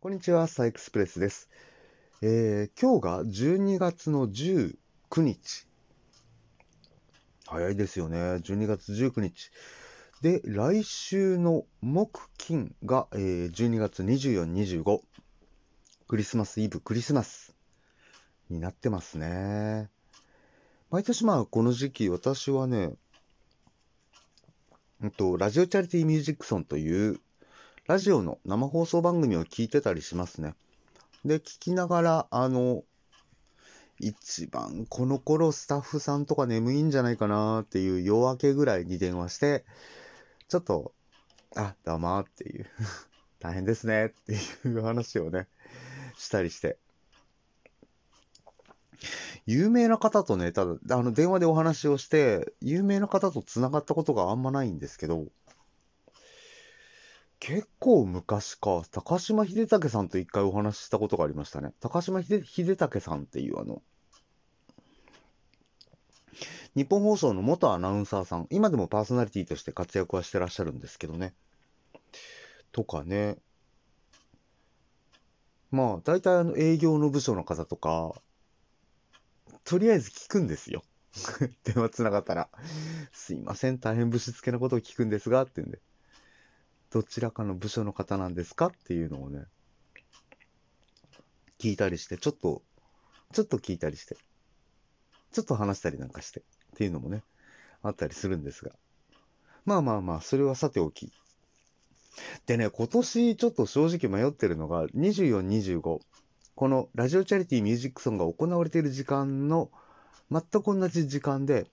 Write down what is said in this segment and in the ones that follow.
こんにちは、サイクスプレスです。えー、今日が12月の19日。早いですよね。12月19日。で、来週の木、金が、えー、12月24、25。クリスマスイブ、クリスマスになってますね。毎年まあこの時期、私はね、うんと、ラジオチャリティーミュージックソンというラジオの生放送番組を聞いてたりしますね。で、聞きながら、あの、一番この頃スタッフさんとか眠いんじゃないかなっていう夜明けぐらいに電話して、ちょっと、あ、どうもっていう、大変ですねっていう話をね、したりして。有名な方とね、ただ、あの、電話でお話をして、有名な方と繋がったことがあんまないんですけど、結構昔か、高島秀武さんと一回お話ししたことがありましたね。高島秀武さんっていうあの、日本放送の元アナウンサーさん、今でもパーソナリティとして活躍はしてらっしゃるんですけどね。とかね。まあ、大体あの営業の部署の方とか、とりあえず聞くんですよ。電話つながったら、すいません、大変ぶしつけなことを聞くんですが、って言うんで、どちらかの部署の方なんですかっていうのをね、聞いたりして、ちょっと、ちょっと聞いたりして、ちょっと話したりなんかして、っていうのもね、あったりするんですが。まあまあまあ、それはさておき。でね、今年ちょっと正直迷ってるのが、24、25。このラジオチャリティーミュージックソンが行われている時間の全く同じ時間で、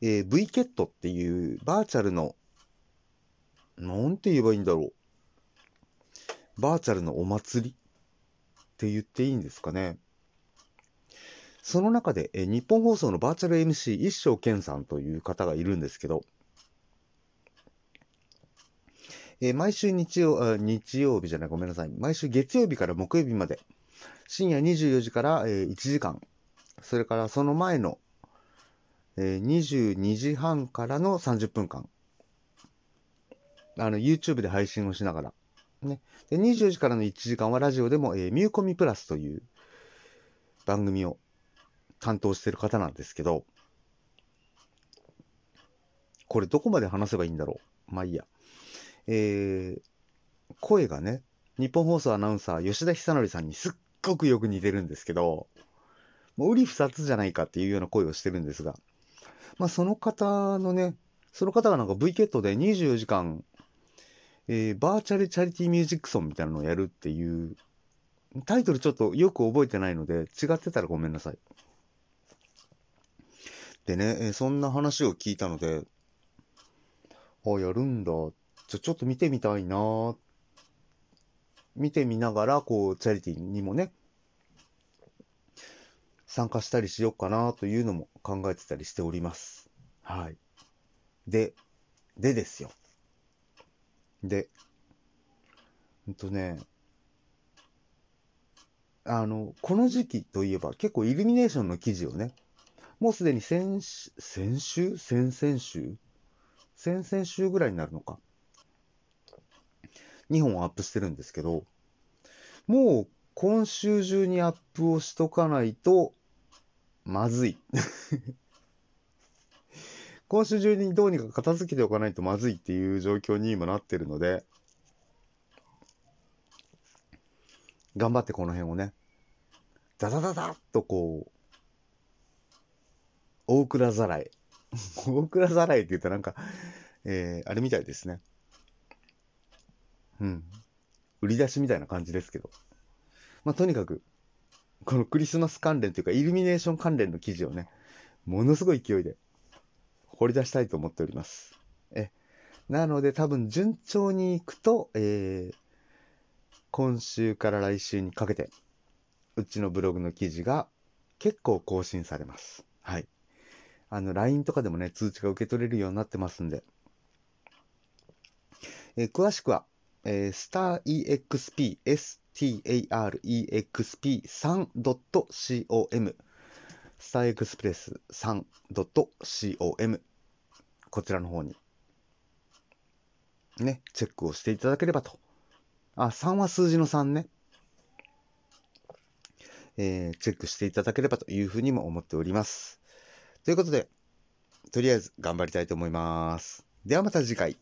えー、V ケットっていうバーチャルの、なんて言えばいいんだろう。バーチャルのお祭りって言っていいんですかね。その中で、え、日本放送のバーチャル MC 一生健さんという方がいるんですけど、え、毎週日曜、日曜日じゃない、ごめんなさい。毎週月曜日から木曜日まで、深夜24時から、えー、1時間、それからその前の、えー、22時半からの30分間、あの、YouTube で配信をしながら、ね。で、24時からの1時間はラジオでも、えー、ミューコミプラスという番組を担当してる方なんですけど、これどこまで話せばいいんだろう？まあいいや。えー、声がね、日本放送アナウンサー、吉田久典さんにすっごくよく似てるんですけど、もう、うり二つじゃないかっていうような声をしてるんですが、まあ、その方のね、その方がなんか V ケットで24時間、えー、バーチャルチャリティーミュージックソンみたいなのをやるっていう、タイトルちょっとよく覚えてないので、違ってたらごめんなさい。でね、えー、そんな話を聞いたので、あ、やるんだっちょ、ちょっと見てみたいな見てみながら、こう、チャリティにもね、参加したりしようかなというのも考えてたりしております。はい。で、でですよ。で、ほんとね、あの、この時期といえば結構イルミネーションの記事をね、もうすでに先、先週？先々週？先々週ぐらいになるのか。2本アップしてるんですけど、もう今週中にアップをしとかないと、まずい。今週中にどうにか片付けておかないとまずいっていう状況に今なってるので、頑張ってこの辺をね、ダダダダッとこう、大倉ざらい。大倉ざらいって言ったらなんか、えー、あれみたいですね。うん。売り出しみたいな感じですけど。まあ、とにかく、このクリスマス関連というか、イルミネーション関連の記事をね、ものすごい勢いで掘り出したいと思っております。え、なので多分順調にいくと、えー、今週から来週にかけて、うちのブログの記事が結構更新されます。はい。あの、LINE とかでもね、通知が受け取れるようになってますんで。えー、詳しくは、えー、starexp, starexp3.com スターエクスプレス 3.com こちらの方にね、チェックをしていただければとあ、3は数字の3ね。えー、チェックしていただければというふうにも思っております。ということで、とりあえず頑張りたいと思います。ではまた次回。